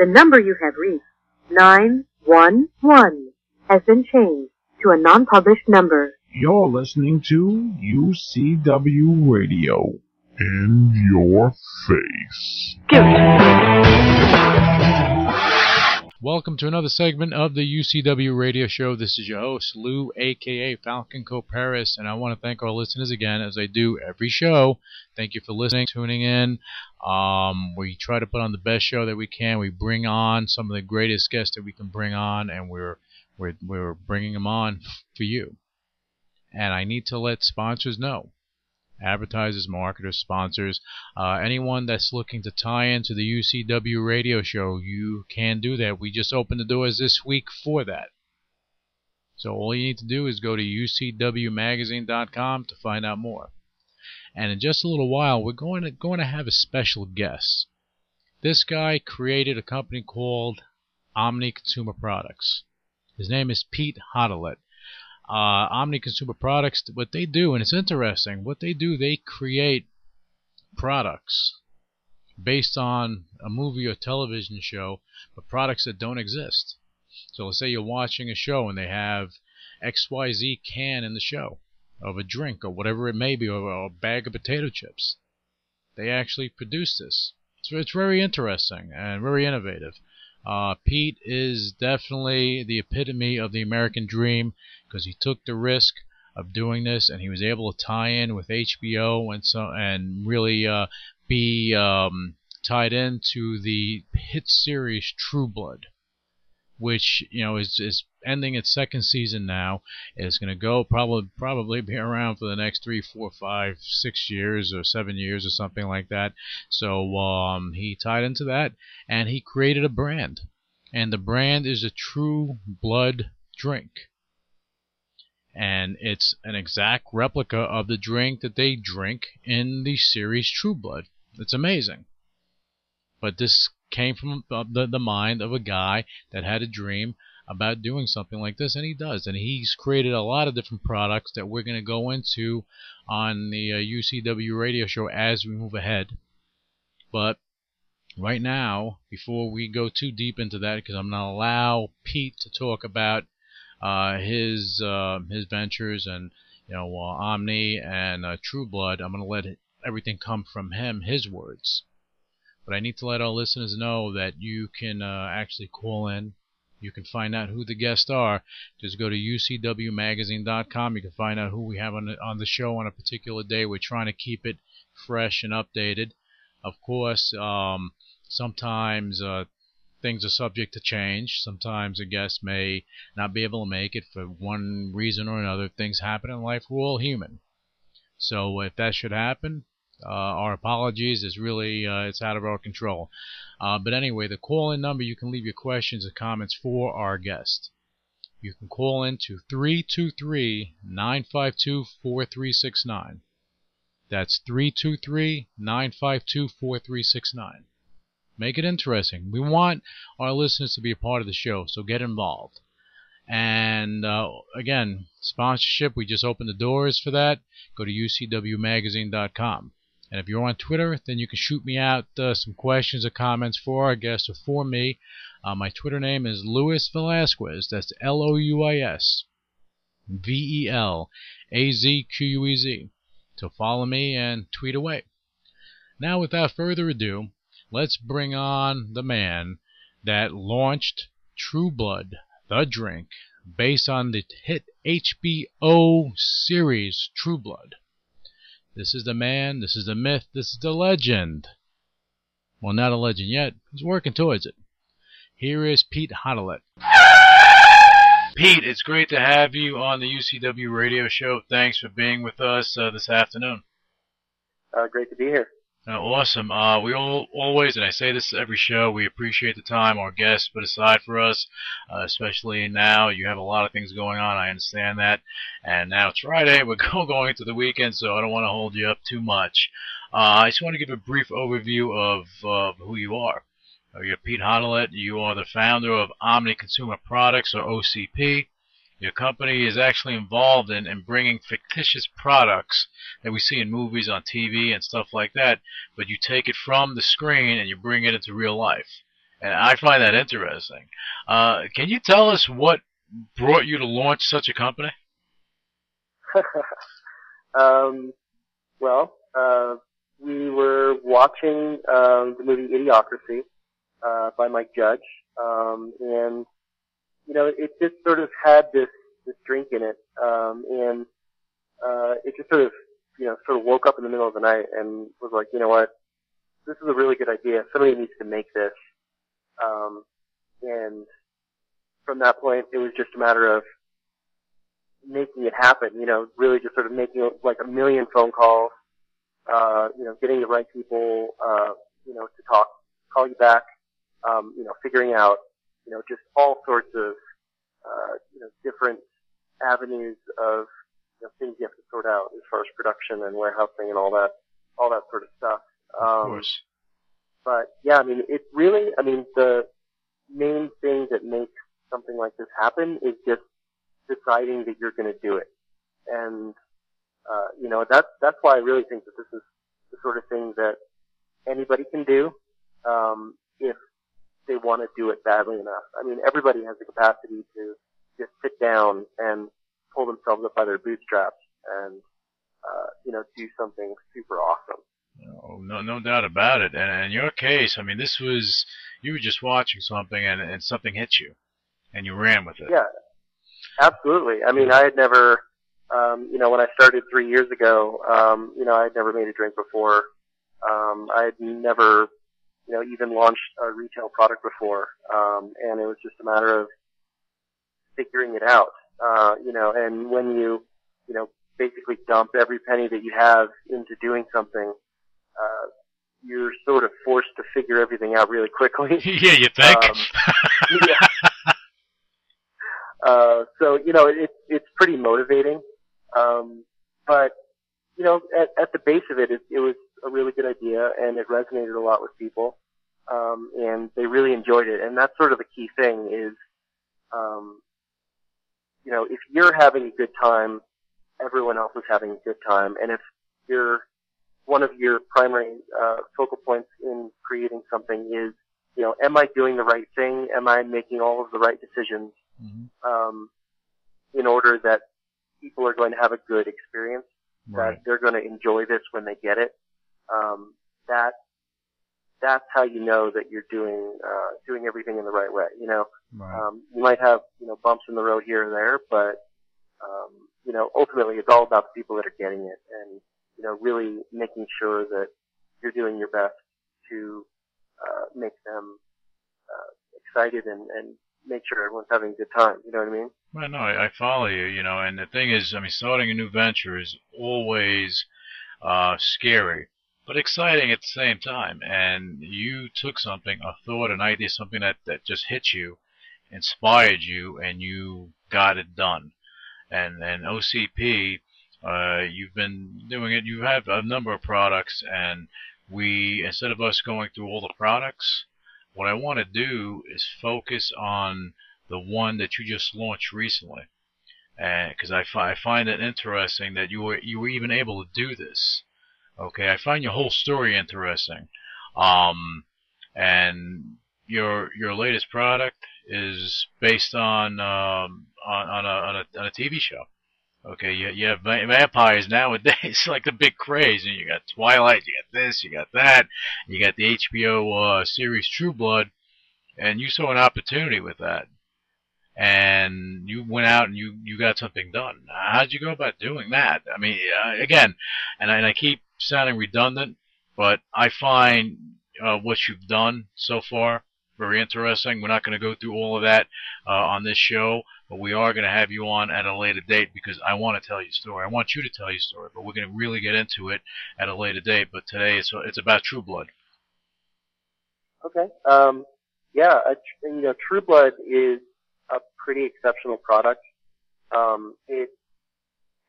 The number you have reached, 911, has been changed to a non-published number. You're listening to UCW Radio. In your face. Welcome to another segment of the UCW Radio Show. This is your host, Lou, aka Falcon Coparis, and I want to thank our listeners again, as I do every show. Thank you for listening, tuning in. Um, we try to put on the best show that we can. We bring on some of the greatest guests that we can bring on, and we're we're we're bringing them on for you. And I need to let sponsors know advertisers, marketers, sponsors, uh, anyone that's looking to tie into the UCW radio show, you can do that. We just opened the doors this week for that. So all you need to do is go to ucwmagazine.com to find out more. And in just a little while, we're going to going to have a special guest. This guy created a company called Omni Consumer Products. His name is Pete Hottelet uh, Omni Consumer Products, what they do, and it's interesting, what they do, they create products based on a movie or television show, but products that don't exist. So let's say you're watching a show and they have XYZ can in the show of a drink or whatever it may be, or a bag of potato chips. They actually produce this. So it's very interesting and very innovative. Uh, Pete is definitely the epitome of the American dream because he took the risk of doing this and he was able to tie in with HBO and so and really uh, be um, tied into the hit series True Blood, which you know is is ending its second season now. It's going to go probably probably be around for the next three, four, five, six years or seven years or something like that. So um, he tied into that and he created a brand, and the brand is a True Blood drink. And it's an exact replica of the drink that they drink in the series True Blood. It's amazing. But this came from the, the mind of a guy that had a dream about doing something like this, and he does. And he's created a lot of different products that we're going to go into on the uh, UCW radio show as we move ahead. But right now, before we go too deep into that, because I'm going to allow Pete to talk about uh, his uh, his ventures and you know uh, Omni and uh, True Blood, I'm going to let everything come from him, his words. But I need to let our listeners know that you can uh, actually call in you can find out who the guests are. Just go to ucwmagazine.com. You can find out who we have on the, on the show on a particular day. We're trying to keep it fresh and updated. Of course, um, sometimes uh, things are subject to change. Sometimes a guest may not be able to make it for one reason or another. Things happen in life. We're all human. So if that should happen, our apologies. It's really uh, it's out of our control. Uh, but anyway, the call-in number you can leave your questions and comments for our guest. You can call in to 323-952-4369. That's 323-952-4369. Make it interesting. We want our listeners to be a part of the show, so get involved. And uh, again, sponsorship, we just opened the doors for that. Go to ucwmagazine.com. And if you're on Twitter, then you can shoot me out uh, some questions or comments for our guest or for me. Uh, my Twitter name is Louis Velazquez. That's L O U I S V E L A Z Q U E Z. So follow me and tweet away. Now, without further ado, let's bring on the man that launched True Blood, the drink, based on the hit HBO series True Blood. This is the man, this is the myth, this is the legend. Well, not a legend yet. He's working towards it. Here is Pete Hottelet. Pete, it's great to have you on the UCW radio show. Thanks for being with us uh, this afternoon. Uh, great to be here. Uh, awesome. Uh, we all, always, and I say this every show, we appreciate the time our guests put aside for us, uh, especially now. You have a lot of things going on. I understand that. And now it's Friday. We're going into the weekend, so I don't want to hold you up too much. Uh, I just want to give a brief overview of who you are. Uh, you're Pete Hottelet. You are the founder of Omni Consumer Products, or OCP. Your company is actually involved in, in bringing fictitious products that we see in movies on TV and stuff like that, but you take it from the screen and you bring it into real life. and I find that interesting. Uh, can you tell us what brought you to launch such a company? um, well, uh, we were watching um, the movie Idiocracy uh, by Mike Judge, um, and you know, it just sort of had this this drink in it, um, and uh, it just sort of you know sort of woke up in the middle of the night and was like, you know what, this is a really good idea. Somebody needs to make this, um, and from that point, it was just a matter of making it happen. You know, really just sort of making like a million phone calls, uh, you know, getting the right people, uh, you know, to talk, call you back, um, you know, figuring out, you know, just all sorts of, uh, you know, different avenues of, you know, things you have to sort out as far as production and warehousing and all that, all that sort of stuff. Of Um, course. but yeah, I mean, it really, I mean, the main thing that makes something like this happen is just deciding that you're going to do it. And, uh, you know, that's, that's why I really think that this is the sort of thing that anybody can do, um, want to do it badly enough. I mean, everybody has the capacity to just sit down and pull themselves up by their bootstraps and, uh, you know, do something super awesome. Oh, no, no doubt about it. And in your case, I mean, this was you were just watching something and, and something hit you, and you ran with it. Yeah, absolutely. I mean, I had never, um, you know, when I started three years ago, um, you know, I had never made a drink before. Um, I had never, you know, even launched a retail product before. Um, and it was just a matter of figuring it out. Uh, you know, and when you, you know, basically dump every penny that you have into doing something, uh, you're sort of forced to figure everything out really quickly. yeah, you think? Um, yeah. Uh, so you know, it, it's pretty motivating. Um, but you know, at, at the base of it, it, it was a really good idea, and it resonated a lot with people, um, and they really enjoyed it. And that's sort of the key thing is, um, you know, if you're having a good time, everyone else is having a good time, and if you're one of your primary uh, focal points in creating something is, you know, am I doing the right thing? Am I making all of the right decisions? Mhm. um, in order that people are going to have a good experience, Right. that they're going to enjoy this when they get it. Um, that that's how you know that you're doing uh, doing everything in the right way. You know, Right. um, you might have you know bumps in the road here and there, but um, you know ultimately it's all about the people that are getting it, and you know really making sure that you're doing your best to uh, make them uh, excited and, and make sure everyone's having a good time. You know what I mean? Well, no, I, I follow you, you know, and the thing is, I mean, starting a new venture is always uh, scary, but exciting at the same time. And you took something, a thought, an idea, something that, that just hit you, inspired you, and you got it done. And, and OCP, uh, you've been doing it, you have a number of products, and we, instead of us going through all the products, what I want to do is focus on the one that you just launched recently, because I, fi- I find it interesting that you were you were even able to do this. Okay, I find your whole story interesting, um, and your your latest product is based on um, on, on, a, on a on a TV show. Okay, you, you have vampires nowadays, like the big craze, and you got Twilight, you got this, you got that, you got the HBO uh, series True Blood, and you saw an opportunity with that and you went out and you you got something done. How'd you go about doing that? I mean, uh, again, and I, and I keep sounding redundant, but I find uh, what you've done so far very interesting. We're not going to go through all of that uh, on this show, but we are going to have you on at a later date because I want to tell you a story. I want you to tell your story, but we're going to really get into it at a later date. But today it's it's about True Blood. Okay. Um, yeah, you know, True Blood is pretty exceptional product. Um, it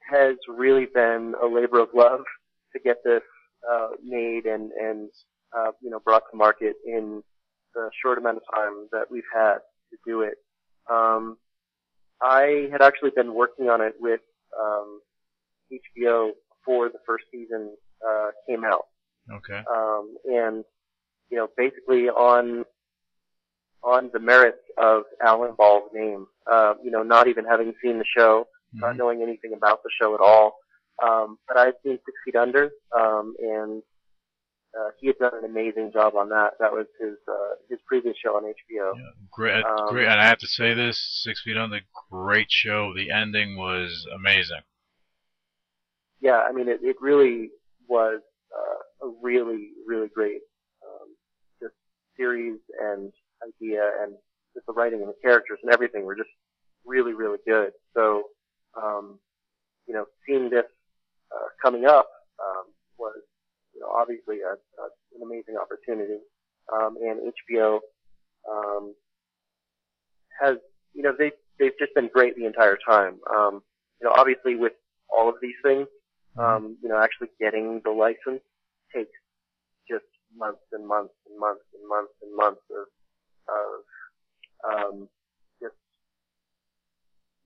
has really been a labor of love to get this uh, made and and uh, you know brought to market in the short amount of time that we've had to do it. Um, I had actually been working on it with um, HBO before the first season uh, came out Okay. um, and you know basically on on the merits of Alan Ball's name. Uh, you know, not even having seen the show, not Mhm. knowing anything about the show at all. Um, but I've seen Six Feet Under, um, and uh, he had done an amazing job on that. That was his uh, his previous show on HBO. Yeah, great, Um, great. And I have to say this: Six Feet Under, great show. The ending was amazing. Yeah, I mean, it, it really was uh, a really, really great um, just series and idea, and just the writing and the characters and everything were just really, really good. So, um, you know, seeing this uh, coming up um, was, you know, obviously a, a, an amazing opportunity. Um, and HBO um, has, you know, they they've just been great the entire time. Um, you know, obviously with all of these things, um, you know, actually getting the license takes just months and months and months and months and months of, of, um, just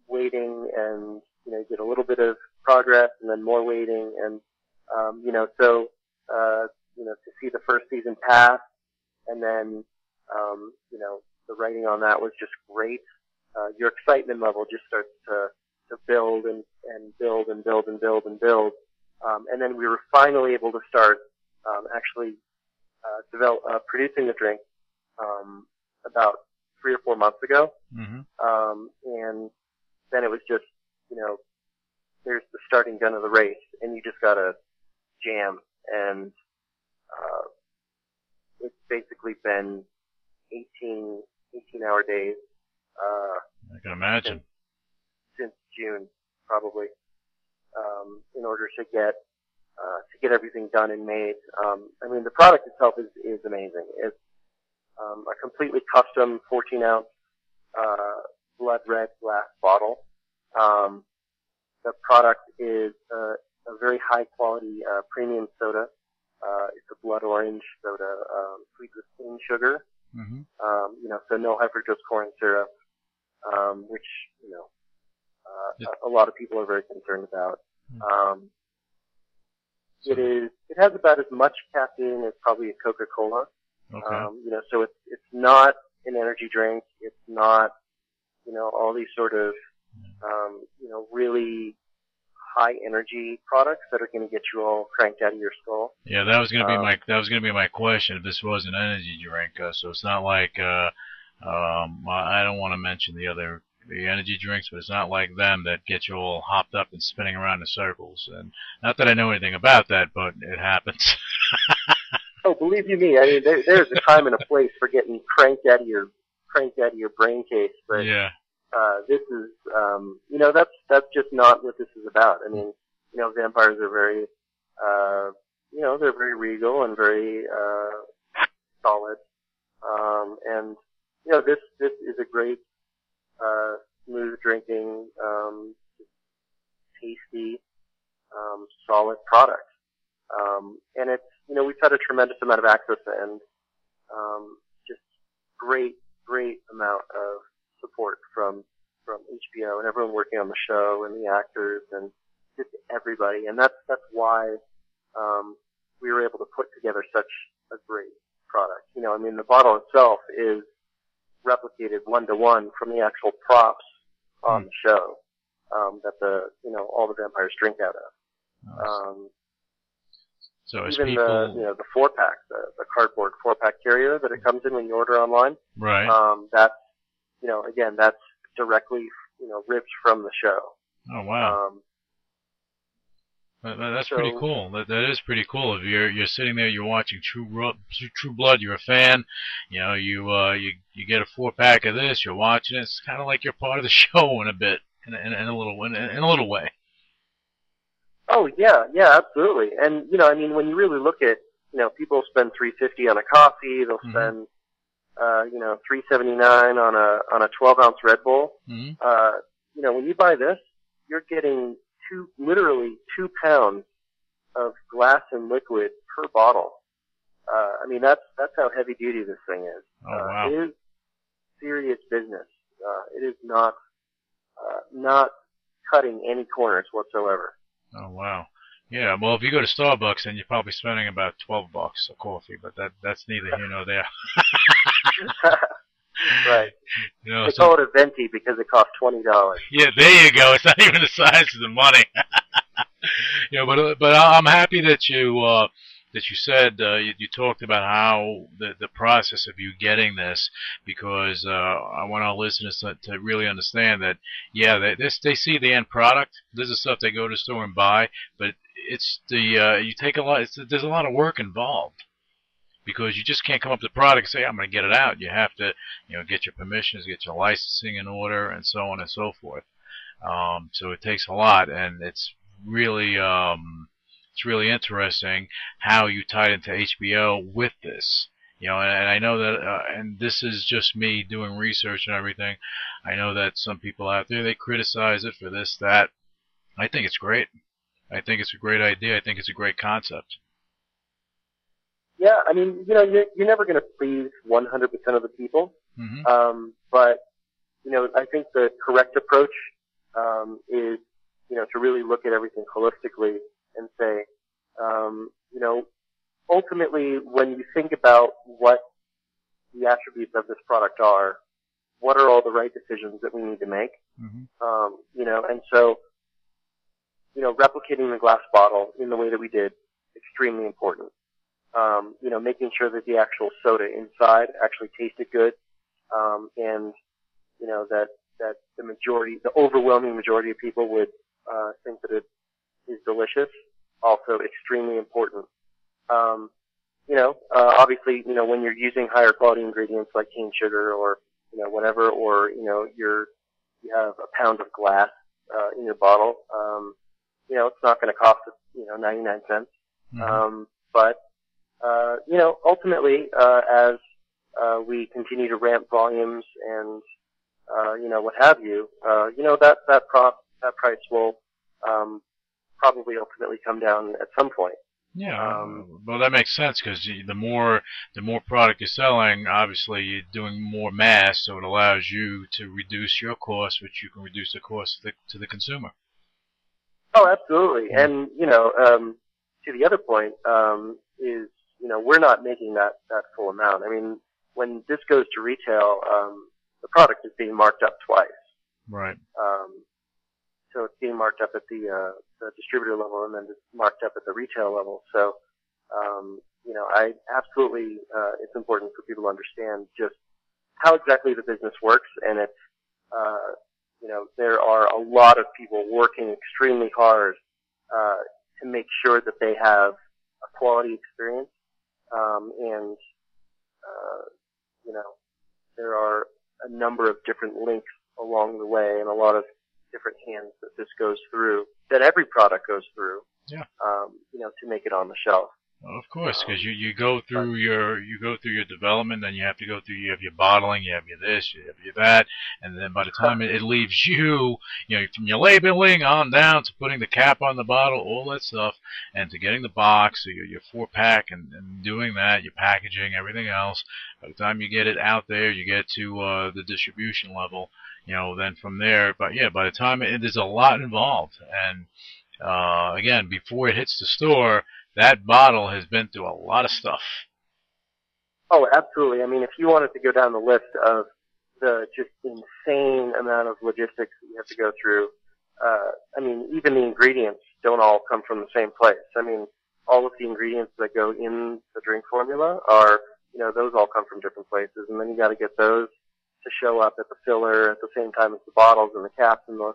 waiting and, you know, get a little bit of progress and then more waiting and, um, you know, so, uh, you know, to see the first season pass and then, um, you know, the writing on that was just great. Uh, your excitement level just starts to, to build and, and build and build and build and build. Um, and then we were finally able to start um, actually uh, develop uh, producing the drink um, about three or four months ago. Mm-hmm. Um, and then it was just, you know, there's the starting gun of the race, and you just gotta jam. And uh, it's basically been 18, 18 hour days. Uh, I can imagine. since June, probably, um, in order to get uh, to get everything done and made. Um, I mean, the product itself is is amazing. It's um, a completely custom 14 ounce uh, blood red glass bottle. Um, the product is a, a very high quality uh, premium soda. Uh, it's a blood orange soda, um, sweet with cane sugar Mm-hmm. um, you know, so no high fructose corn syrup, um, which, you know, uh, Yeah. a, a lot of people are very concerned about. Mm. Um, it is, it has about as much caffeine as probably a Coca-Cola. Okay. Um, you know, so it's, it's not an energy drink. It's not, you know, all these sort of, um, you know, really high energy products that are going to get you all cranked out of your skull. Yeah, that was gonna be Um, my that was gonna be my question. If this was an energy drink, uh, so it's not like uh, um, I I don't want to mention the other the energy drinks, but it's not like them that get you all hopped up and spinning around in circles. And not that I know anything about that, but it happens. Oh, believe you me, I mean, there, there's a time and a place for getting cranked out of your cranked out of your brain case, but yeah. uh, this is, um, you know, that's that's just not what this is about. I mean, you know, vampires are very, uh, you know, they're very regal and very uh, solid, um, and you know, this this is a great, uh, smooth drinking, um, tasty, um, solid product, um, and it's, you know, we've had a tremendous amount of access and um, just great, great amount of support from from HBO and everyone working on the show and the actors and just everybody. And that's that's why um, we were able to put together such a great product. You know, I mean, the bottle itself is replicated one to one from the actual props on Hmm. the show um, that the you know all the vampires drink out of. Um, so as even people, the you know the four pack, the, the cardboard four pack carrier that it comes in when you order online. right? Um, that's you know again that's directly you know ripped from the show. oh wow. Um, That- that- That's So- pretty cool. That that is pretty cool. If you're you're sitting there, you're watching True True Blood, you're a fan. You know, you uh you you get a four pack of this, you're watching it. It's kind of like you're part of the show in a bit, in a, in a, in a little in a, in a little way. Oh yeah, yeah, absolutely. And you know, I mean, when you really look at you know people spend three fifty on a coffee, they'll Mhm. spend uh, you know three seventy nine on a on a twelve ounce Red Bull. hmm Uh, you know, when you buy this, you're getting two, literally two pounds of glass and liquid per bottle. Uh, I mean, that's, that's how heavy duty this thing is. Oh uh, wow. It is serious business. Uh, it is not, uh, not cutting any corners whatsoever. Oh wow. Yeah, well, if you go to Starbucks, then you're probably spending about twelve bucks a coffee, but that that's neither here nor there. You know, They some- call it a venti because it costs twenty dollars. Yeah, there you go. It's not even the size of the money. you know, but but I'm happy that you uh, that you said uh, you, you talked about how the the process of you getting this because uh, I want our listeners to, to really understand that yeah they this they see the end product. This is stuff they go to the store and buy, but it's the uh, you take a lot. There's a lot of work involved because you just can't come up with the product and say I'm going to get it out. You have to you know get your permissions, get your licensing in order, and so on and so forth. Um, so it takes a lot, and it's really um, it's really interesting how you tied into HBO with this. You know, and, and I know that, uh, and this is just me doing research and everything. I know that some people out there they criticize it for this, that. I think it's great. I think it's a great idea. I think it's a great concept. Yeah, I mean, you know, you're, you're never going to please 100% of the people, hmm um, but you know, I think the correct approach um, is, you know, to really look at everything holistically and say, um, you know, ultimately, when you think about what the attributes of this product are, what are all the right decisions that we need to make? hmm Um, you know, and so, you know, replicating the glass bottle in the way that we did, extremely important. Um, you know, making sure that the actual soda inside actually tasted good, um, and, you know, that, that the majority, the overwhelming majority of people would, uh, think that it is delicious. Also extremely important. Um, you know, uh, obviously, you know, when you're using higher quality ingredients like cane sugar or, you know, whatever, or, you know, you're, you have a pound of glass, uh, in your bottle, um, you know, it's not going to cost, you know, 99 cents. hmm Um, but, uh, you know, ultimately, uh, as, uh, we continue to ramp volumes and, uh, you know, what have you, uh, you know, that, that prop, that price will, um, probably ultimately come down at some point. Yeah, Um, well, that makes sense because the more the more product you're selling, obviously you're doing more mass, so it allows you to reduce your cost, which you can reduce the cost to the, to the consumer. Oh, absolutely. And, you know, um, to the other point, um, is, you know, we're not making that, that full amount. I mean, when this goes to retail, um, the product is being marked up twice. Right. Um, so it's being marked up at the, uh, the distributor level and then marked up at the retail level. So, um, you know, I absolutely, uh, it's important for people to understand just how exactly the business works and it's, uh, you know, there are a lot of people working extremely hard, uh, to make sure that they have a quality experience. Um, and, uh, you know, there are a number of different links along the way and a lot of different hands that this goes through, that every product goes through. Yeah. Um, you know, to make it on the shelf. Well, of course, because you, you go through your you go through your development, then you have to go through you have your bottling, you have your this, you have your that, and then by the time it, it leaves you, you know, from your labeling on down to putting the cap on the bottle, all that stuff, and to getting the box, so your your four pack, and, and doing that, your packaging, everything else. By the time you get it out there, you get to uh, the distribution level, you know, then from there, but yeah, by the time it, there's a lot involved, and uh, again, before it hits the store that bottle has been through a lot of stuff. Oh, absolutely. I mean, if you wanted to go down the list of the just insane amount of logistics that you have to go through, uh, I mean, even the ingredients don't all come from the same place. I mean, all of the ingredients that go in the drink formula are, you know, those all come from different places, and then you got to get those to show up at the filler at the same time as the bottles and the caps and the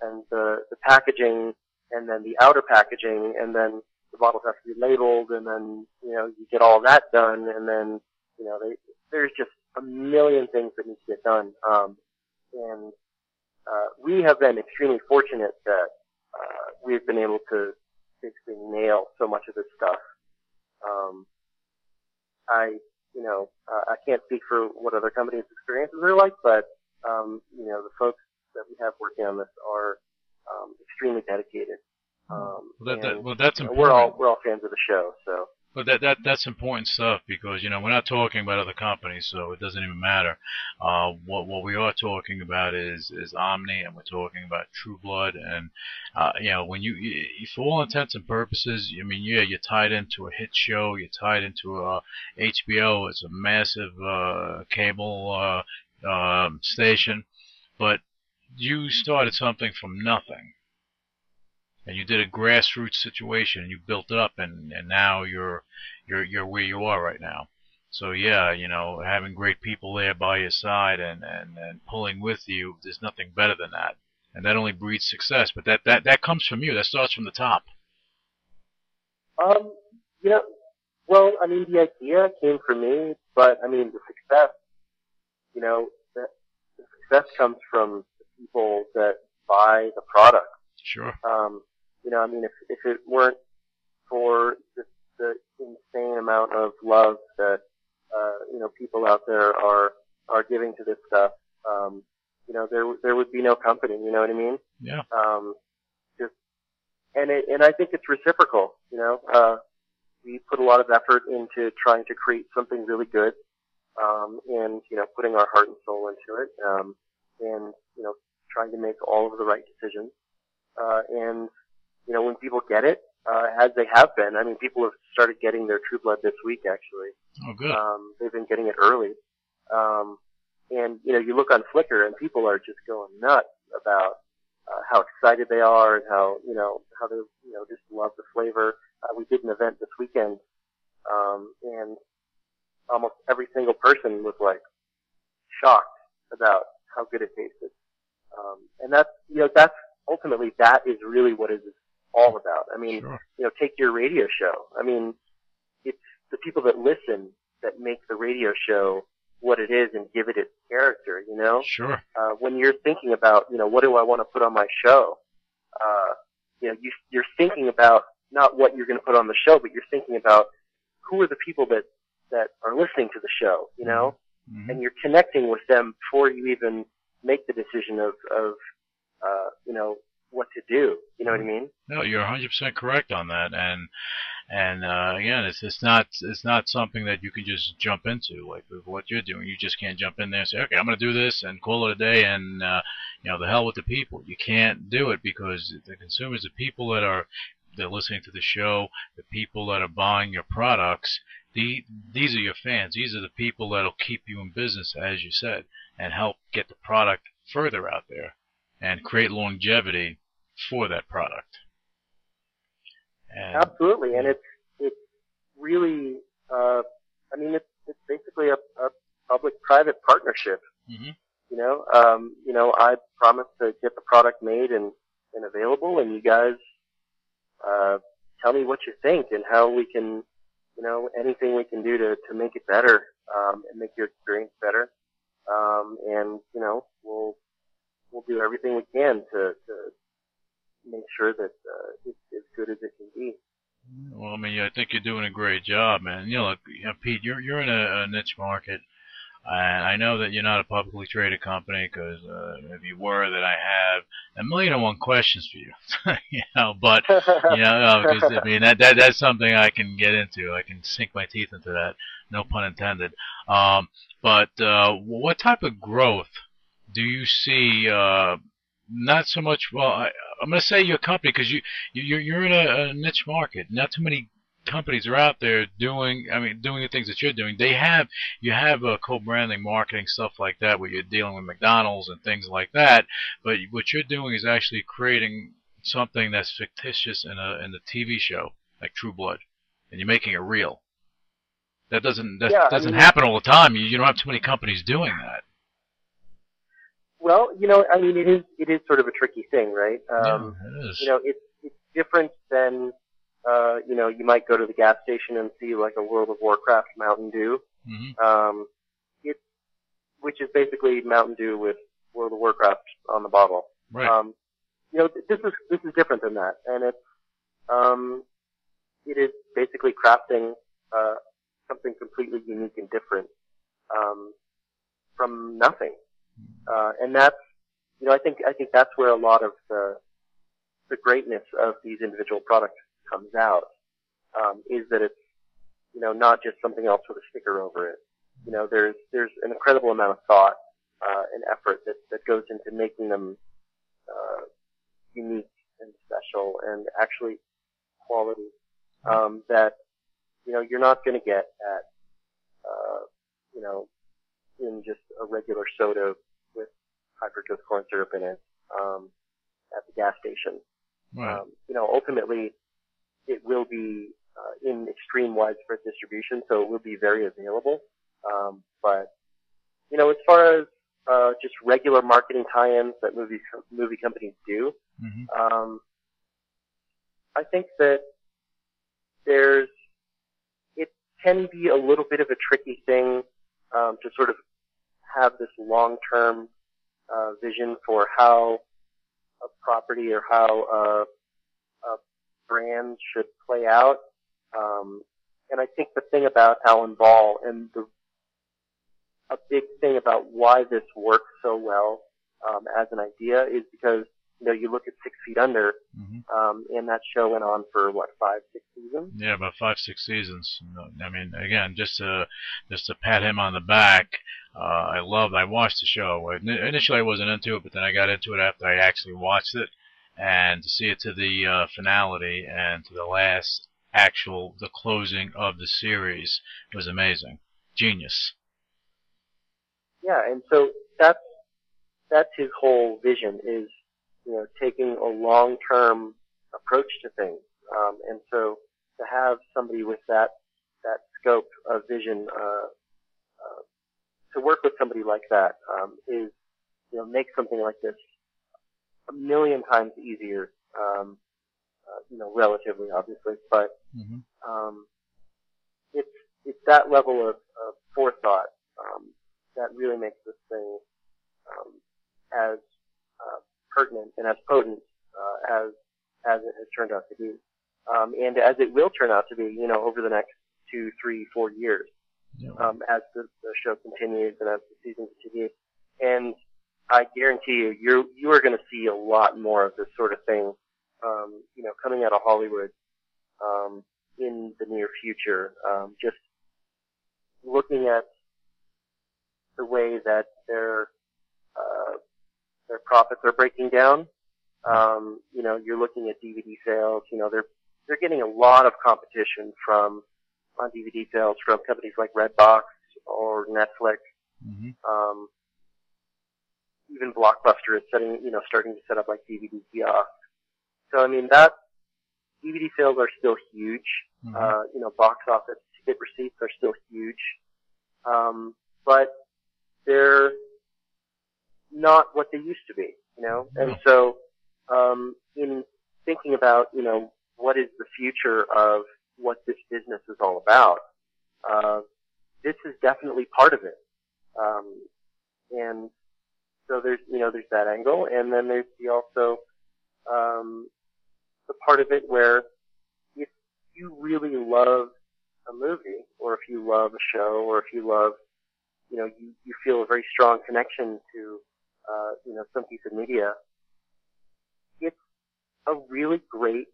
and the, the packaging, and then the outer packaging, and then the bottles have to be labeled, and then you know you get all that done, and then you know they, there's just a million things that need to get done. Um, and uh, we have been extremely fortunate that uh, we've been able to basically nail so much of this stuff. Um, I, you know, uh, I can't speak for what other companies' experiences are like, but um, you know, the folks that we have working on this are um, extremely dedicated. Um, Well, that, that, well, that's you know, important. we're all we're all fans of the show, so. But that, that that's important stuff because you know we're not talking about other companies, so it doesn't even matter. Uh, what what we are talking about is is Omni, and we're talking about True Blood, and uh, you know when you, you for all intents and purposes, I mean yeah, you're tied into a hit show, you're tied into uh, HBO. It's a massive uh, cable uh, um, station, but you started something from nothing, and you did a grassroots situation, and you built it up, and and now you're you're you're where you are right now. So yeah, you know, having great people there by your side and and and pulling with you, there's nothing better than that, and that only breeds success. But that that that comes from you. That starts from the top. Um, you know, well, I mean, the idea came from me, but I mean, the success, you know, the, the success comes from the people that buy the product. Sure. Um, you know, I mean, if if it weren't for the, the insane amount of love that uh, you know people out there are are giving to this stuff, um, you know, there there would be no company. You know what I mean? Yeah. Um, just and it and I think it's reciprocal. You know, uh, we put a lot of effort into trying to create something really good, um, and you know, putting our heart and soul into it, um, and you know, trying to make all of the right decisions. Uh, and you know, when people get it, uh, as they have been, I mean, people have started getting their True Blood this week. Actually, Oh, good. um, they've been getting it early. Um, and you know, you look on Flickr and people are just going nuts about uh, how excited they are and how you know how they you know just love the flavor. Uh, we did an event this weekend, um, and almost every single person was like shocked about how good it tasted. Um, and that's you know that's ultimately that is really what is all about. I mean, Sure. you know, take your radio show. I mean, it's the people that listen that make the radio show what it is and give it its character, you know? Sure. Uh, when you're thinking about, you know, what do I want to put on my show? Uh, you know, you, you're thinking about not what you're going to put on the show, but you're thinking about who are the people that, that are listening to the show, you know? Mhm. and you're connecting with them before you even make the decision of, of, uh, you know, what to do. You know what I mean? No, you're 100% correct on that, and and uh, again, it's it's not it's not something that you can just jump into like with what you're doing. You just can't jump in there and say, okay, I'm going to do this and call it a day, and uh, you know, the hell with the people. You can't do it because the consumers, the people that are they're listening to the show, the people that are buying your products, the these are your fans. These are the people that'll keep you in business, as you said, and help get the product further out there and create longevity for that product. And Absolutely. And it's, it's really, uh, I mean, it's, it's basically a, a public-private partnership. Mhm. You know, um, you know, I promise to get the product made and, and available and you guys, uh, tell me what you think and how we can, you know, anything we can do to, to make it better, um, and make your experience better. Um, and, you know, we'll, we'll do everything we can to, to make sure that, uh, it's as good as it can be. Well, I mean, I think you're doing a great job, man. You know, look, you know, Pete, you're you're in a, a niche market, and I know that you're not a publicly traded company because uh, if you were, that I have a million and one questions for you. you know, but you know, because I mean that that that's something I can get into. I can sink my teeth into that. No pun intended. Um, but uh, what type of growth do you see? Uh, not so much. Well, I, I'm going to say your company because you, you you're you're in a, a niche market. Not too many companies are out there doing. I mean, doing the things that you're doing. They have you have uh, co-branding, marketing, stuff like that, where you're dealing with McDonald's and things like that. But what you're doing is actually creating something that's fictitious in a in the TV show, like True Blood, and you're making it real. That doesn't that Yeah, doesn't mean- happen all the time. You, you don't have too many companies doing that. Well, you know, I mean, it is it is sort of a tricky thing, right? Um, yeah, it is. you know, it's it's different than uh, you know, you might go to the gas station and see like a World of Warcraft Mountain Dew, hmm um, it which is basically Mountain Dew with World of Warcraft on the bottle. Right. Um, you know, th- this is this is different than that, and it's um, it is basically crafting uh, something completely unique and different um, from nothing, uh, and that's you know I think I think that's where a lot of the the greatness of these individual products comes out um, is that it's you know not just something else with a sticker over it. You know, there's there's an incredible amount of thought uh, and effort that that goes into making them uh, unique and special and actually quality um, that you know you're not going to get at uh, you know in just a regular soda with high fructose corn syrup in it um, at the gas station. Right. Um, you know, ultimately, it will be uh, in extreme widespread distribution, so it will be very available. Um, but you know, as far as uh, just regular marketing tie-ins that movie movie companies do, hmm um, I think that there's it can be a little bit of a tricky thing um, to sort of have this long-term uh, vision for how a property or how a, a brand should play out. Um, and I think the thing about Alan Ball and the a big thing about why this works so well um, as an idea is because you know you look at Six Feet Under, hmm um, and that show went on for what five, six seasons. Yeah, about five, six seasons. I mean, again, just to just to pat him on the back. Uh, I loved. I watched the show. Initially, I wasn't into it, but then I got into it after I actually watched it, and to see it to the uh, finality and to the last actual the closing of the series was amazing. Genius. Yeah, and so that's that's his whole vision is you know taking a long term approach to things. Um, and so to have somebody with that that scope of vision uh, uh, to work with somebody like that um, is you know makes something like this a million times easier. Um, uh, you know, relatively obviously, but hmm um, it's it's that level of, of forethought um, that really makes this thing um, as pertinent and as potent uh, as as it has turned out to be, um, and as it will turn out to be, you know, over the next two, three, four years, Yeah. um, as the, the show continues and as the season continues. And I guarantee you, you're you are going to see a lot more of this sort of thing, um, you know, coming out of Hollywood um, in the near future. Um, just looking at the way that their uh, their profits are breaking down. Um, you know, you're looking at DVD sales. You know, they're they're getting a lot of competition from on DVD sales from companies like Redbox or Netflix. hmm Um, even Blockbuster is setting, you know, starting to set up like DVD kiosks. So I mean that DVD sales are still huge. hmm Uh, you know, box office ticket receipts are still huge. Um, but they're not what they used to be, you know? And so, um, in thinking about, you know, what is the future of what this business is all about, uh, this is definitely part of it. Um, and so there's, you know, there's that angle, and then there's the also, um, the part of it where if you really love a movie, or if you love a show, or if you love, you know, you, you feel a very strong connection to, uh, you know, some piece of media, it's a really great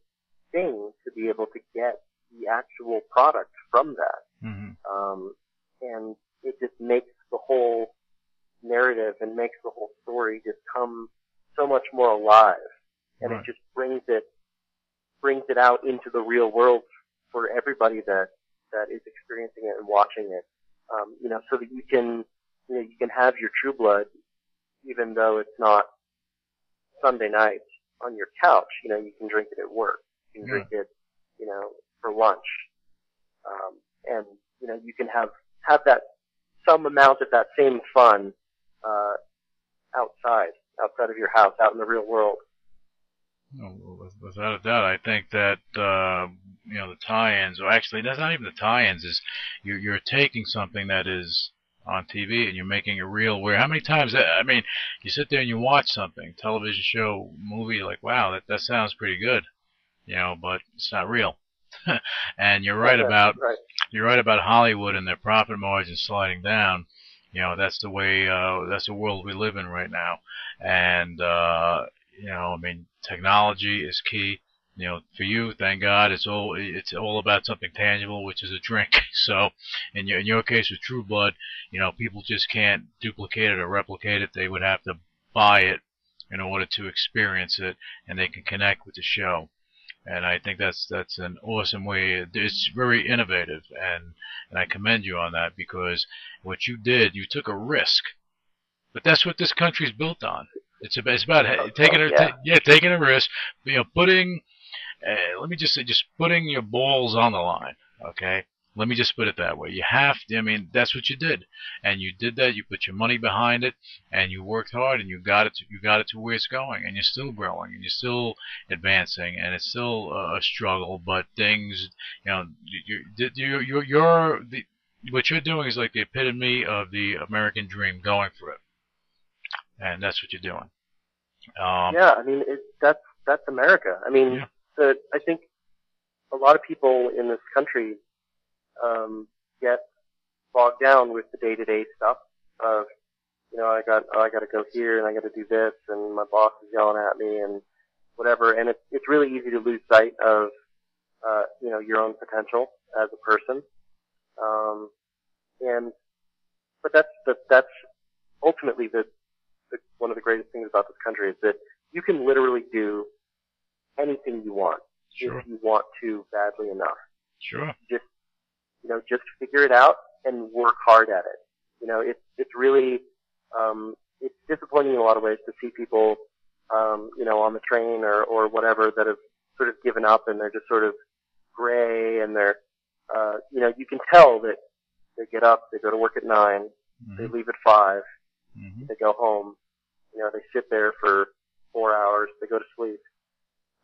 thing to be able to get the actual product from that. hmm Um, and it just makes the whole narrative and makes the whole story just come so much more alive. And Right. it just brings it, brings it out into the real world for everybody that, that is experiencing it and watching it. Um, you know, so that you can, you know, you can have your True Blood, even though it's not Sunday night on your couch. You know, you can drink it at work. You can Yeah. drink it, you know, for lunch. Um, and, you know, you can have, have that, some amount of that same fun, uh, outside, outside of your house, out in the real world. Without a doubt, I think that uh, you know the tie-ins, or actually, that's not even the tie-ins. Is you're you're taking something that is on TV and you're making it real. Where how many times? I mean, you sit there and you watch something, television show, movie, you're like wow, that that sounds pretty good, you know, but it's not real. and you're right about Right. you're right about Hollywood and their profit margins sliding down. You know, that's the way, uh, that's the world we live in right now. And, uh, you know, I mean, technology is key. You know, for you, thank God, it's all, it's all about something tangible, which is a drink. So, in your, in your case with True Blood, you know, people just can't duplicate it or replicate it. They would have to buy it in order to experience it and they can connect with the show. and I think that's that's an awesome way. It's very innovative, and and I commend you on that because what you did, you took a risk, but that's what this country's built on. It's about, it's about Oh, taking a yeah. ta- yeah taking a risk, you know, putting uh, let me just say, just putting your balls on the line. Okay, let me just put it that way. You have, to, I mean, that's what you did, and you did that. You put your money behind it, and you worked hard, and you got it. To, you got it to where it's going, and you're still growing, and you're still advancing, and it's still a, struggle. But things, you know, you you you you're, you're the what you're doing is like the epitome of the American dream, going for it, and that's what you're doing. Um, yeah, I mean, it, that's that's America. I mean, Yeah. The I think a lot of people in this country um, get bogged down with the day-to-day stuff of, you know, I got oh, I got to go here and I got to do this, and my boss is yelling at me and whatever, and it's it's really easy to lose sight of, uh, you know, your own potential as a person, um, and but that's that, that's ultimately the, the one of the greatest things about this country is that you can literally do anything you want. Sure, if you want to badly enough. sure, Just, you know, just figure it out and work hard at it. You know, it's, it's really, um, it's disappointing in a lot of ways to see people, um, you know, on the train or, or whatever that have sort of given up and they're just sort of gray and they're, uh, you know, you can tell that they get up, they go to work at nine, they hmm leave at five, hmm they go home, you know, they sit there for four hours, they go to sleep,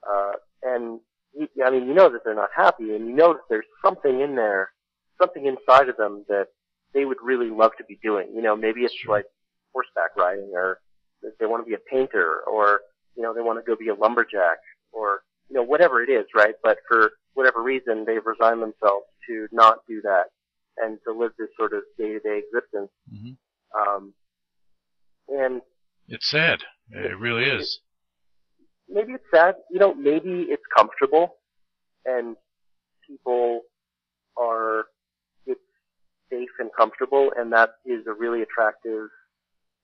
uh, and you, I mean, you know that they're not happy, and you know that there's something in there, something inside of them that they would really love to be doing. You know, maybe it's like horseback riding, or they want to be a painter, or you know, they want to go be a lumberjack, or you know, whatever it is, right? But for whatever reason, they've resigned themselves to not do that and to live this sort of day-to-day existence. hmm Um, and It's sad. It really is. Maybe it's sad, you know, maybe it's comfortable and people are, it's safe and comfortable and that is a really attractive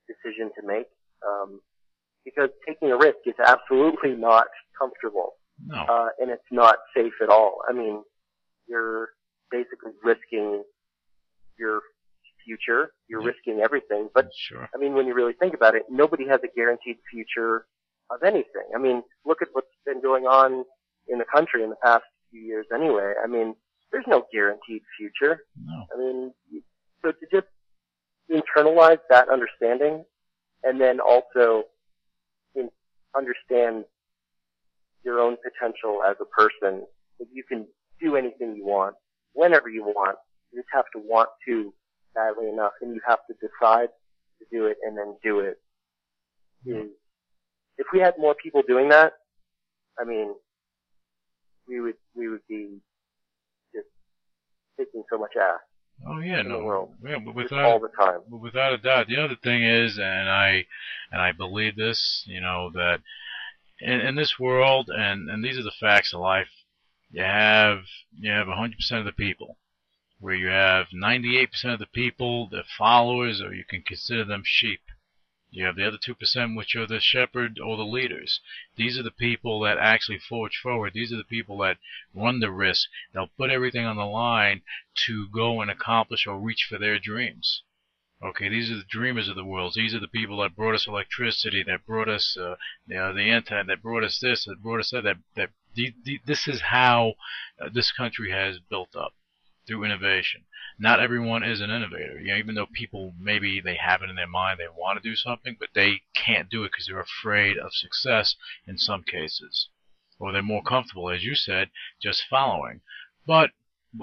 decision to make. Um, because taking a risk is absolutely not comfortable, No. uh, and it's not safe at all. I mean, you're basically risking your future, you're Yeah. risking everything, but Sure. I mean, when you really think about it, nobody has a guaranteed future of anything. I mean, look at what's been going on in the country in the past few years anyway. I mean, there's no guaranteed future. No. I mean, so to just internalize that understanding and then also in, understand your own potential as a person, that you can do anything you want, whenever you want. You just have to want to badly enough and you have to decide to do it and then do it. Is, if we had more people doing that, I mean, we would, we would be just kicking so much ass Oh yeah. in the No. world. Yeah, but without all the time. But without a doubt, the other thing is, and I, and I believe this, you know, that in, in this world, and, and these are the facts of life, you have, you have 100% of the people, where you have 98% of the people, the followers, or you can consider them sheep. You have the other 2%, which are the shepherd or the leaders. These are the people that actually forge forward. These are the people that run the risk. They'll put everything on the line to go and accomplish or reach for their dreams. Okay, these are the dreamers of the world. These are the people that brought us electricity, that brought us uh, you know, the internet, that brought us this, that brought us that. That, that the, the, this is how uh, this country has built up through innovation. Not everyone is an innovator. You know, even though people maybe they have it in their mind they want to do something, but they can't do it because they're afraid of success in some cases, or they're more comfortable, as you said, just following. But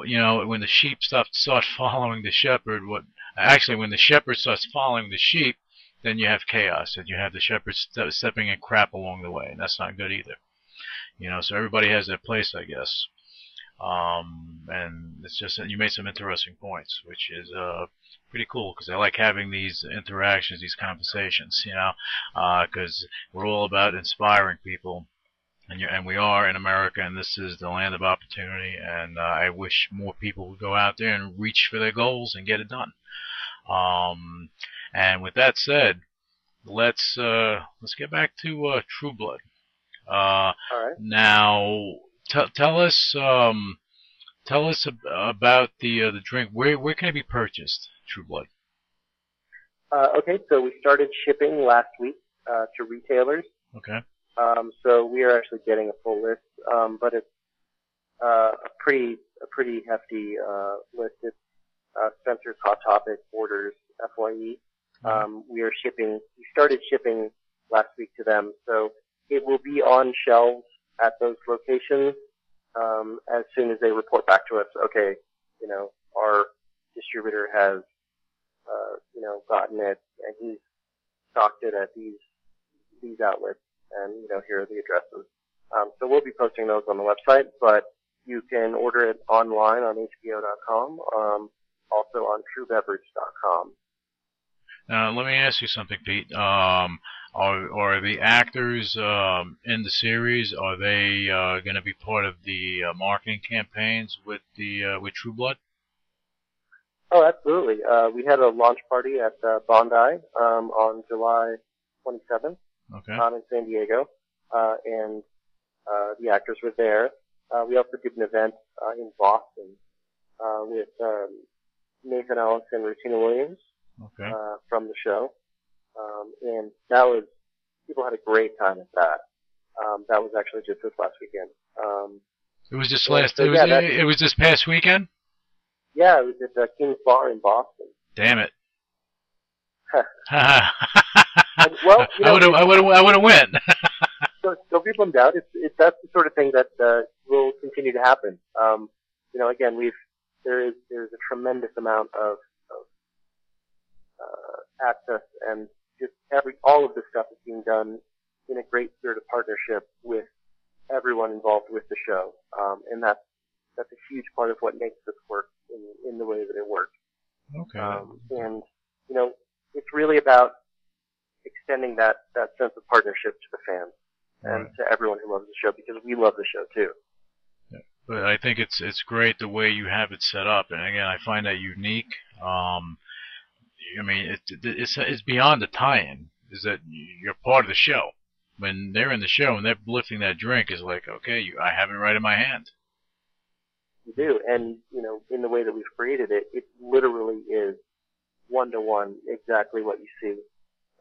you know, when the sheep start start following the shepherd, what actually when the shepherd starts following the sheep, then you have chaos, and you have the shepherd ste- stepping in crap along the way, and that's not good either. You know, so everybody has their place, I guess. Um, and it's just you made some interesting points, which is uh, pretty cool because I like having these interactions, these conversations. You know, because we're all about inspiring people and, you, and we are in America, and this is the land of opportunity. And uh, I wish more people would go out there and reach for their goals and get it done. Um, and with that said, let's uh, let's get back to uh, True Blood. Uh, right. now, Tell tell us um, tell us ab- about the uh, the drink. Where where can it be purchased? True Blood. Uh, okay, so we started shipping last week uh, to retailers. Okay. Um, so we are actually getting a full list, um, but it's uh, a pretty a pretty hefty uh, list. It's uh, Spencer's Hot Topic orders Fye. Um, we are shipping. We started shipping last week to them, so it will be on shelves at those locations um, as soon as they report back to us. Okay, you know our distributor has uh, you know gotten it and he's stocked it at these these outlets, and you know here are the addresses. Um, so we'll be posting those on the website, but you can order it online on HBO.com, um, also on TrueBeverage.com. Now let me ask you something, Pete. Um, are are the actors um, in the series? Are they uh, going to be part of the uh, marketing campaigns with the uh, with True Blood? Oh, absolutely. Uh, we had a launch party at uh, Bondi um, on July 27th Okay. in San Diego, uh, and uh, the actors were there. Uh, we also did an event uh, in Boston uh, with um, Nelsan Ellis and Rutina Williams Okay. uh, from the show, um, and that was people had a great time at that. Um, that was actually just this last weekend. Um, It was just last. so It was yeah, it was this past weekend. yeah, it was at the King's Bar in Boston. Damn it. And, well, you I would have I would have I would have went. so don't be bummed out. It's, it's that's the sort of thing that uh, will continue to happen. Um, you know, again, we've there is there's a tremendous amount of, of uh, access and just every all of this stuff is being done in a great spirit of partnership with everyone involved with the show, um, and that's that's a huge part of what makes this work in in the way that it works. okay. Um, and you know, it's really about extending that that sense of partnership to the fans and Right. to everyone who loves the show because we love the show too. but I think it's it's great the way you have it set up, and again, I find that unique. Um, I mean, it, it, it's it's beyond the tie-in. Is that you're part of the show? When they're in the show and they're lifting that drink, is like, okay, you, I have it right in my hand. You do, and you know, in the way that we've created it, it literally is one to one exactly what you see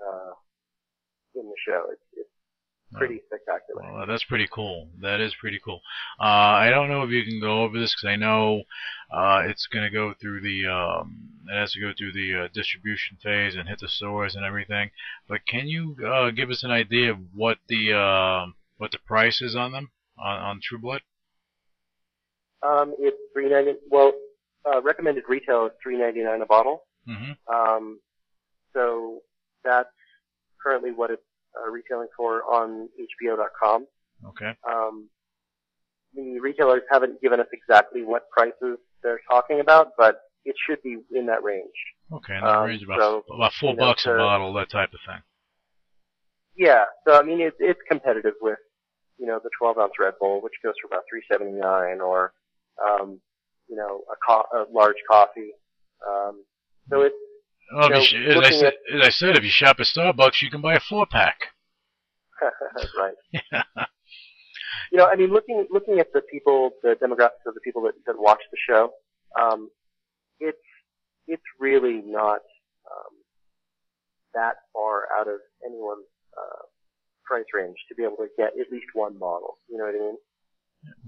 uh, in the show. It's, it's pretty spectacular. Well, that's pretty cool. That is pretty cool. Uh, I don't know if you can go over this because I know uh, it's going to go through the um, it has to go through the uh, distribution phase and hit the stores and everything. But can you uh, give us an idea of what the uh, what the price is on them on, on True Blood? Um, it's three ninety. Well, uh, recommended retail is three ninety nine a bottle. Mm-hmm. Um, so that's currently what it's uh, retailing for on HBO.com. Okay. Um, the retailers haven't given us exactly what prices they're talking about, but it should be in that range. Okay. In that Um, range about so, about four you know, bucks a bottle, that type of thing. Yeah, so I mean it's it's competitive with you know the 12 ounce Red Bull, which goes for about 379, or um, you know a, co- a large coffee. Um, so it's Well, know, you, as, I said, as I said, if you shop at Starbucks, you can buy a four pack. right. You know, I mean, looking looking at the people, the demographics of the people that, that watch the show, um, it's it's really not um, that far out of anyone's uh, price range to be able to get at least one bottle. You know what I mean?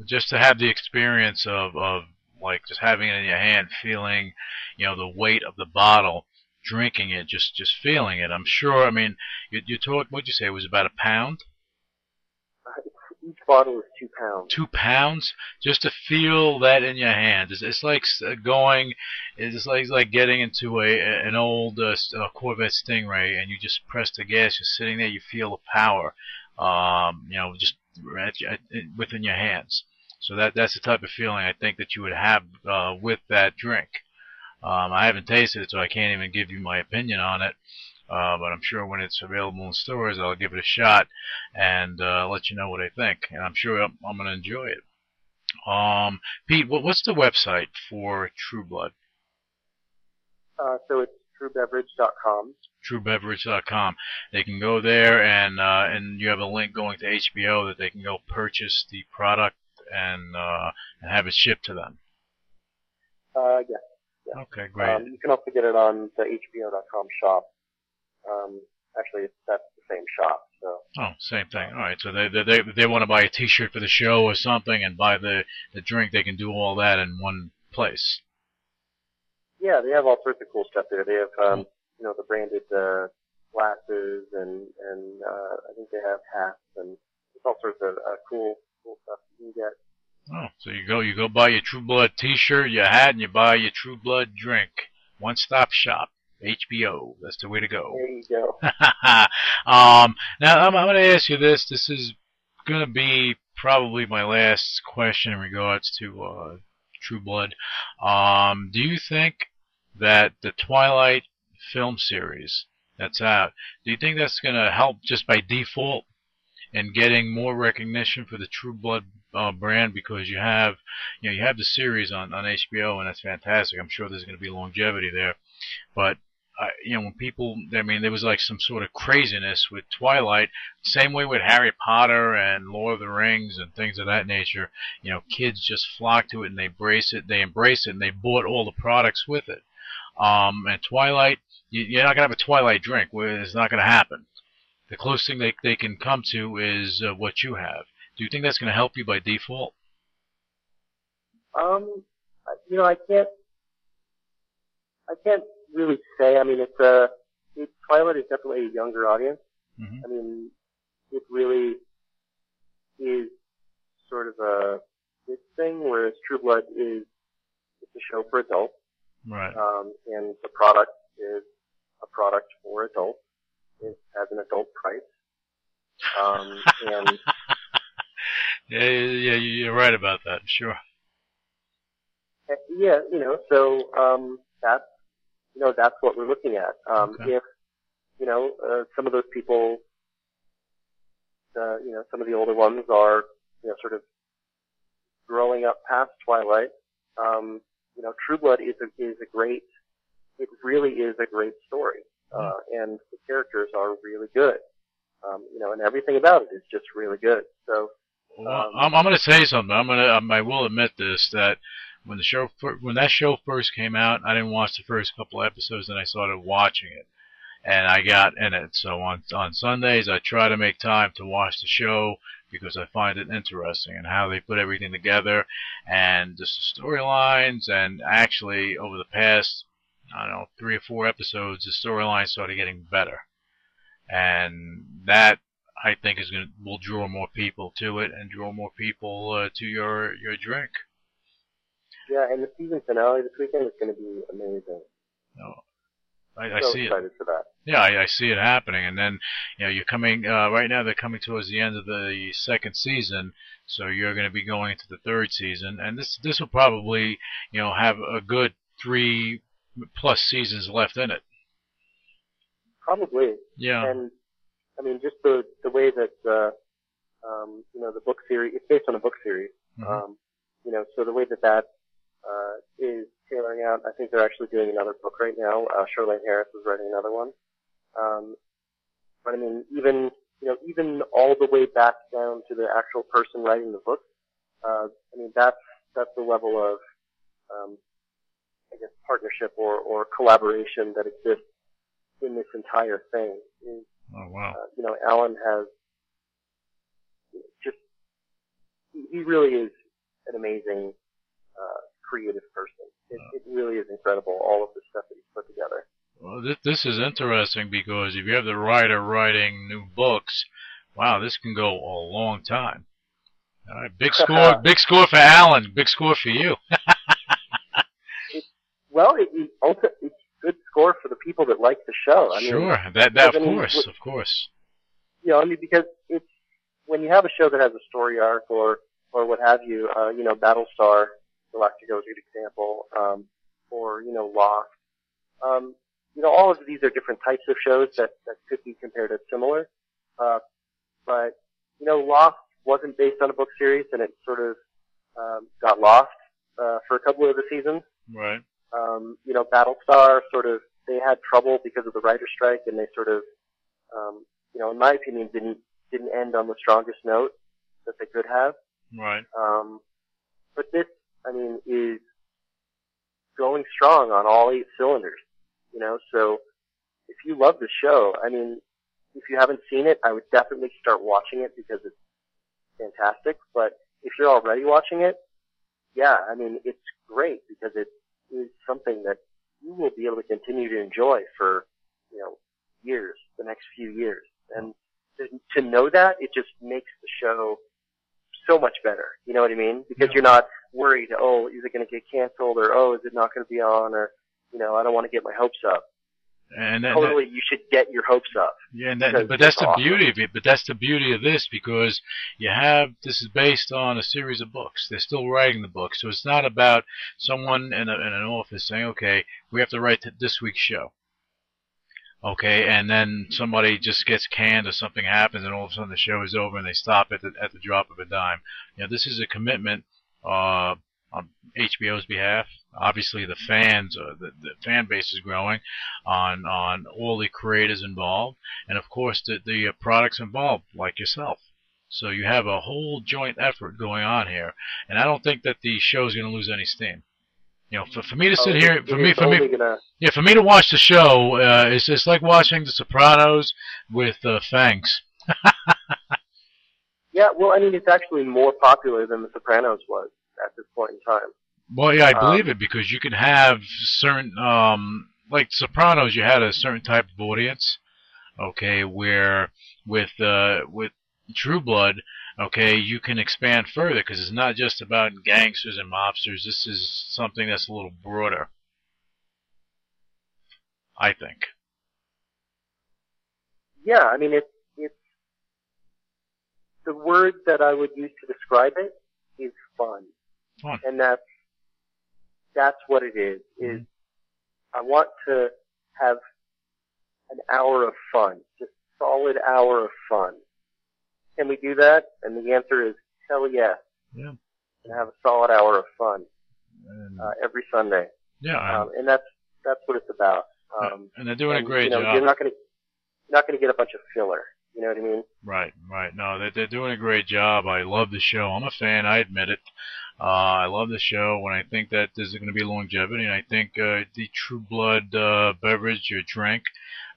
just to have the experience of of like just having it in your hand, feeling, you know, the weight of the bottle, drinking it, just just feeling it. I'm sure. I mean, you you talked. What'd you say? It was about a pound, each bottle is two pounds. two pounds, just to feel that in your hand. It's, it's like going. It's like it's like getting into a an old uh, uh, Corvette Stingray, and you just press the gas. You're sitting there. You feel the power. Um, you know, just within your hands. So that that's the type of feeling I think that you would have uh, with that drink. Um, I haven't tasted it, so I can't even give you my opinion on it. Uh, but I'm sure when it's available in stores, I'll give it a shot and uh, let you know what I think. And I'm sure I'm, I'm going to enjoy it. Um, Pete, what, what's the website for True Blood? Uh, so it's truebeverage.com. TrueBeverage.com. They can go there, and uh, and you have a link going to HBO that they can go purchase the product and uh, and have it shipped to them. Uh, yeah. Okay, great. Um, you can also get it on the HBO.com shop. Um, actually, it's, that's the same shop. So oh, same thing. All right. So they they they, they want to buy a T-shirt for the show or something and buy the the drink. They can do all that in one place. yeah, they have all sorts of cool stuff there. They have um, you know the branded uh, glasses and and uh, I think they have hats and it's all sorts of uh, cool cool stuff you can get. Oh, so you go you go buy your True Blood T-shirt, your hat, and you buy your True Blood drink. One stop shop. HBO. That's the way to go. There you go. um, now I'm, I'm going to ask you this. This is going to be probably my last question in regards to uh, True Blood. Um, do you think that the Twilight film series that's out, do you think that's going to help just by default in getting more recognition for the True Blood uh, brand because you have, you know, you have the series on on HBO and that's fantastic. I'm sure there's going to be longevity there, but you know, when people, I mean, there was like some sort of craziness with Twilight. Same way with Harry Potter and Lord of the Rings and things of that nature. You know, kids just flock to it and they embrace it. They embrace it and they bought all the products with it. Um, and Twilight, you, you're not gonna have a Twilight drink. It's not gonna happen. The closest thing they they can come to is uh, what you have. Do you think that's gonna help you by default? Um, you know, I can't, I can't really say. I mean, it's a, it, Twilight is definitely a younger audience. hmm I mean, it really is sort of a kid thing, whereas True Blood is, it's a show for adults, Right. um, and the product is a product for adults. It has an adult price. Um, and Yeah, yeah, yeah, you're right about that. Sure. Uh, Yeah, you know, so um, that's you know that's what we're looking at. Um, Okay. If you know uh, some of those people, uh, you know, some of the older ones are you know sort of growing up past Twilight. Um, you know, True Blood is a is a great. It really is a great story, uh, and the characters are really good. Um, you know, and everything about it is just really good. So Well, Um, I'm, I'm going to say something. I'm going to. I will admit this that when the show when that show first came out, I didn't watch the first couple episodes, and I started watching it, and I got in it. So on on Sundays, I try to make time to watch the show because I find it interesting and how they put everything together, and just the storylines. And actually, over the past I don't know three or four episodes, the storyline started getting better, and that I think is going to will draw more people to it and draw more people uh, to your your drink. Yeah, and the season finale this weekend is going to be amazing. No, I, I so see it. for that. Yeah, I, I see it happening. And then you know you're coming uh, right now. They're coming towards the end of the second season, so you're going to be going into the third season, and this this will probably you know have a good three plus seasons left in it. Probably. Yeah. And I mean, just the the way that uh, um, you know the book series it's based on a book series. Mhm. Um, you know, so the way that that uh, is tailoring out, I think they're actually doing another book right now. Uh, Charlaine Harris is writing another one. Um, but I mean, even you know, even all the way back down to the actual person writing the book. Uh, I mean, that's that's the level of um, I guess partnership or or collaboration that exists in this entire thing. Is oh wow. uh, you know, Alan has just, he really is an amazing, creative person. It, it really is incredible, all of the stuff that he's put together. Well, this, this is interesting because if you have the writer writing new books, wow, this can go a long time. All right, big score, big score for Alan, big score for you. Well, it, it also, it's good score for the people that like the show. I mean, sure, that that of course, what- of course. you know, I mean, because it's, when you have a show that has a story arc or, or what have you, uh, you know, Battlestar, Galactica is a good example, um, or, you know, Lost, um, you know, all of these are different types of shows that, that could be compared as similar. Uh, but, you know, Lost wasn't based on a book series and it sort of, um, got lost, uh, for a couple of the seasons. Right. Um, you know, Battlestar sort of, they had trouble because of the writer's strike and they sort of, um, you know, in my opinion, didn't, didn't end on the strongest note that they could have. Right. Um, but this, I mean, is going strong on all eight cylinders. You know, so if you love the show, I mean, if you haven't seen it, I would definitely start watching it because it's fantastic. But if you're already watching it, yeah, I mean, it's great because it is something that you will be able to continue to enjoy for, you know, years, the next few years. And to, to know that, it just makes the show so much better. You know what I mean? Because Yeah. you're not worried, oh, is it going to get canceled or, oh, is it not going to be on or, you know, I don't want to get my hopes up. And that, Totally, you should get your hopes up. Yeah, and that, but that's the awesome. beauty of it. But that's the beauty of this because you have this is based on a series of books. They're still writing the books, so it's not about someone in, a, in an office saying, "Okay, we have to write th- this week's show." Okay, and then somebody just gets canned or something happens, and all of a sudden the show is over and they stop at the at the drop of a dime. You know, this is a commitment uh, on HBO's behalf. Obviously, the fans, uh, the, the fan base is growing on on all the creators involved, and of course the the uh, products involved, like yourself. So you have a whole joint effort going on here, and I don't think that the show's going to lose any steam. You know, for, for me to sit Oh, here, for me, for me, gonna, yeah, for me to watch the show, uh, it's it's like watching The Sopranos with uh, Fangs. yeah, well, I mean, it's actually more popular than The Sopranos was at this point in time. Well, yeah, I Um, believe it because you can have certain, um, like Sopranos, you had a certain type of audience, okay, where with uh, with True Blood, okay, you can expand further because it's not just about gangsters and mobsters. This is something that's a little broader. I think. Yeah, I mean, it's it's the word that I would use to describe it is fun, Fun. and that's that's what it is. Is I want to have an hour of fun, just solid hour of fun. Can we do that? And the answer is hell yes. Yeah. And have a solid hour of fun And, uh, every Sunday, yeah, and- um, and that's that's what it's about. Um, and they're doing a great you know, job. You're not going to you're not going to get a bunch of filler. You know what I mean? Right, right. No, they're, they're doing a great job. I love the show. I'm a fan. I admit it. Uh, I love the show. When I think that there's going to be longevity, and I think uh, the True Blood uh, beverage or drink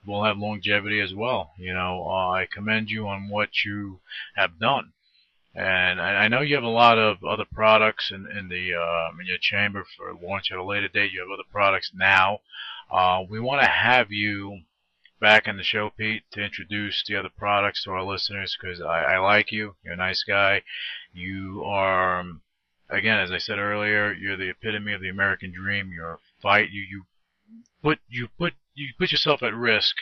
will have longevity as well. You know, uh, I commend you on what you have done. And I, I know you have a lot of other products in, in the uh, in your chamber for launch at a later date. You have other products now. Uh, we want to have you back in the show, Pete, to introduce the other products to our listeners because I, I like you. You're a nice guy. You are, um, again, as I said earlier, you're the epitome of the American dream. You're a fight. You you put you put you put yourself at risk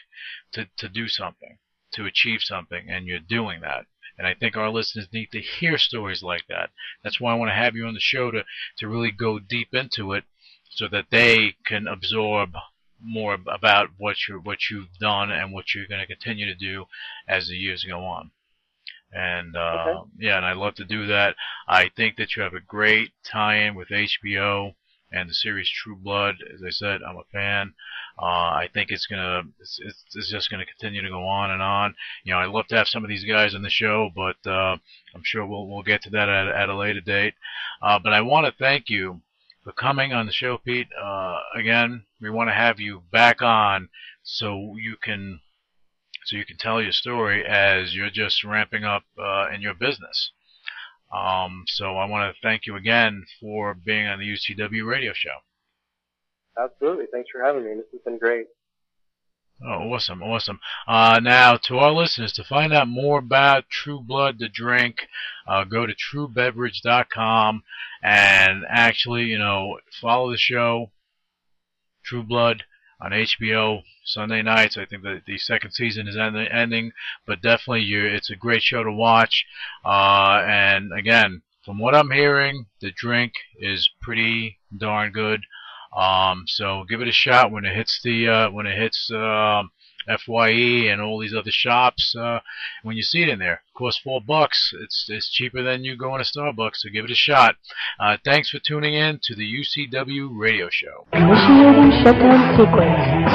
to to do something, to achieve something, and you're doing that. And I think our listeners need to hear stories like that. That's why I want to have you on the show to to really go deep into it, so that they can absorb more about what you what you've done and what you're going to continue to do as the years go on. And uh, Okay. yeah, and I'd love to do that. I think that you have a great tie-in with HBO and the series True Blood. As I said, I'm a fan. Uh, I think it's gonna it's, it's, it's just gonna continue to go on and on. You know, I'd love to have some of these guys on the show, but uh, I'm sure we'll we'll get to that at, at a later date. Uh, but I want to thank you for coming on the show, Pete. Uh, again, we want to have you back on so you can so you can tell your story as you're just ramping up uh, in your business. Um, so I want to thank you again for being on the UCW radio show. Absolutely. Thanks for having me. This has been great. Oh, awesome, awesome. Uh, now, to our listeners, to find out more about True Blood, the drink, uh, go to truebeverage.com and actually, you know, follow the show, True Blood, on HBO Sunday nights. I think that the second season is end- ending, but definitely, you, it's a great show to watch. Uh, and again, from what I'm hearing, the drink is pretty darn good. Um, so give it a shot when it hits the uh, when it hits um, Fye and all these other shops. Uh, when you see it in there, it costs four bucks. It's it's cheaper than you going to Starbucks. So give it a shot. Uh, thanks for tuning in to the UCW Radio Show. Initiating shutdown sequence.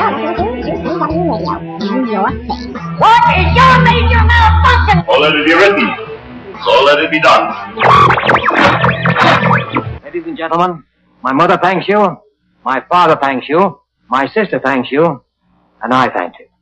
UCW Radio. In your face. What is your major malfunction? So let it be written. So let it be done. Ladies and gentlemen, my mother thanks you, my father thanks you, my sister thanks you, and I thank you.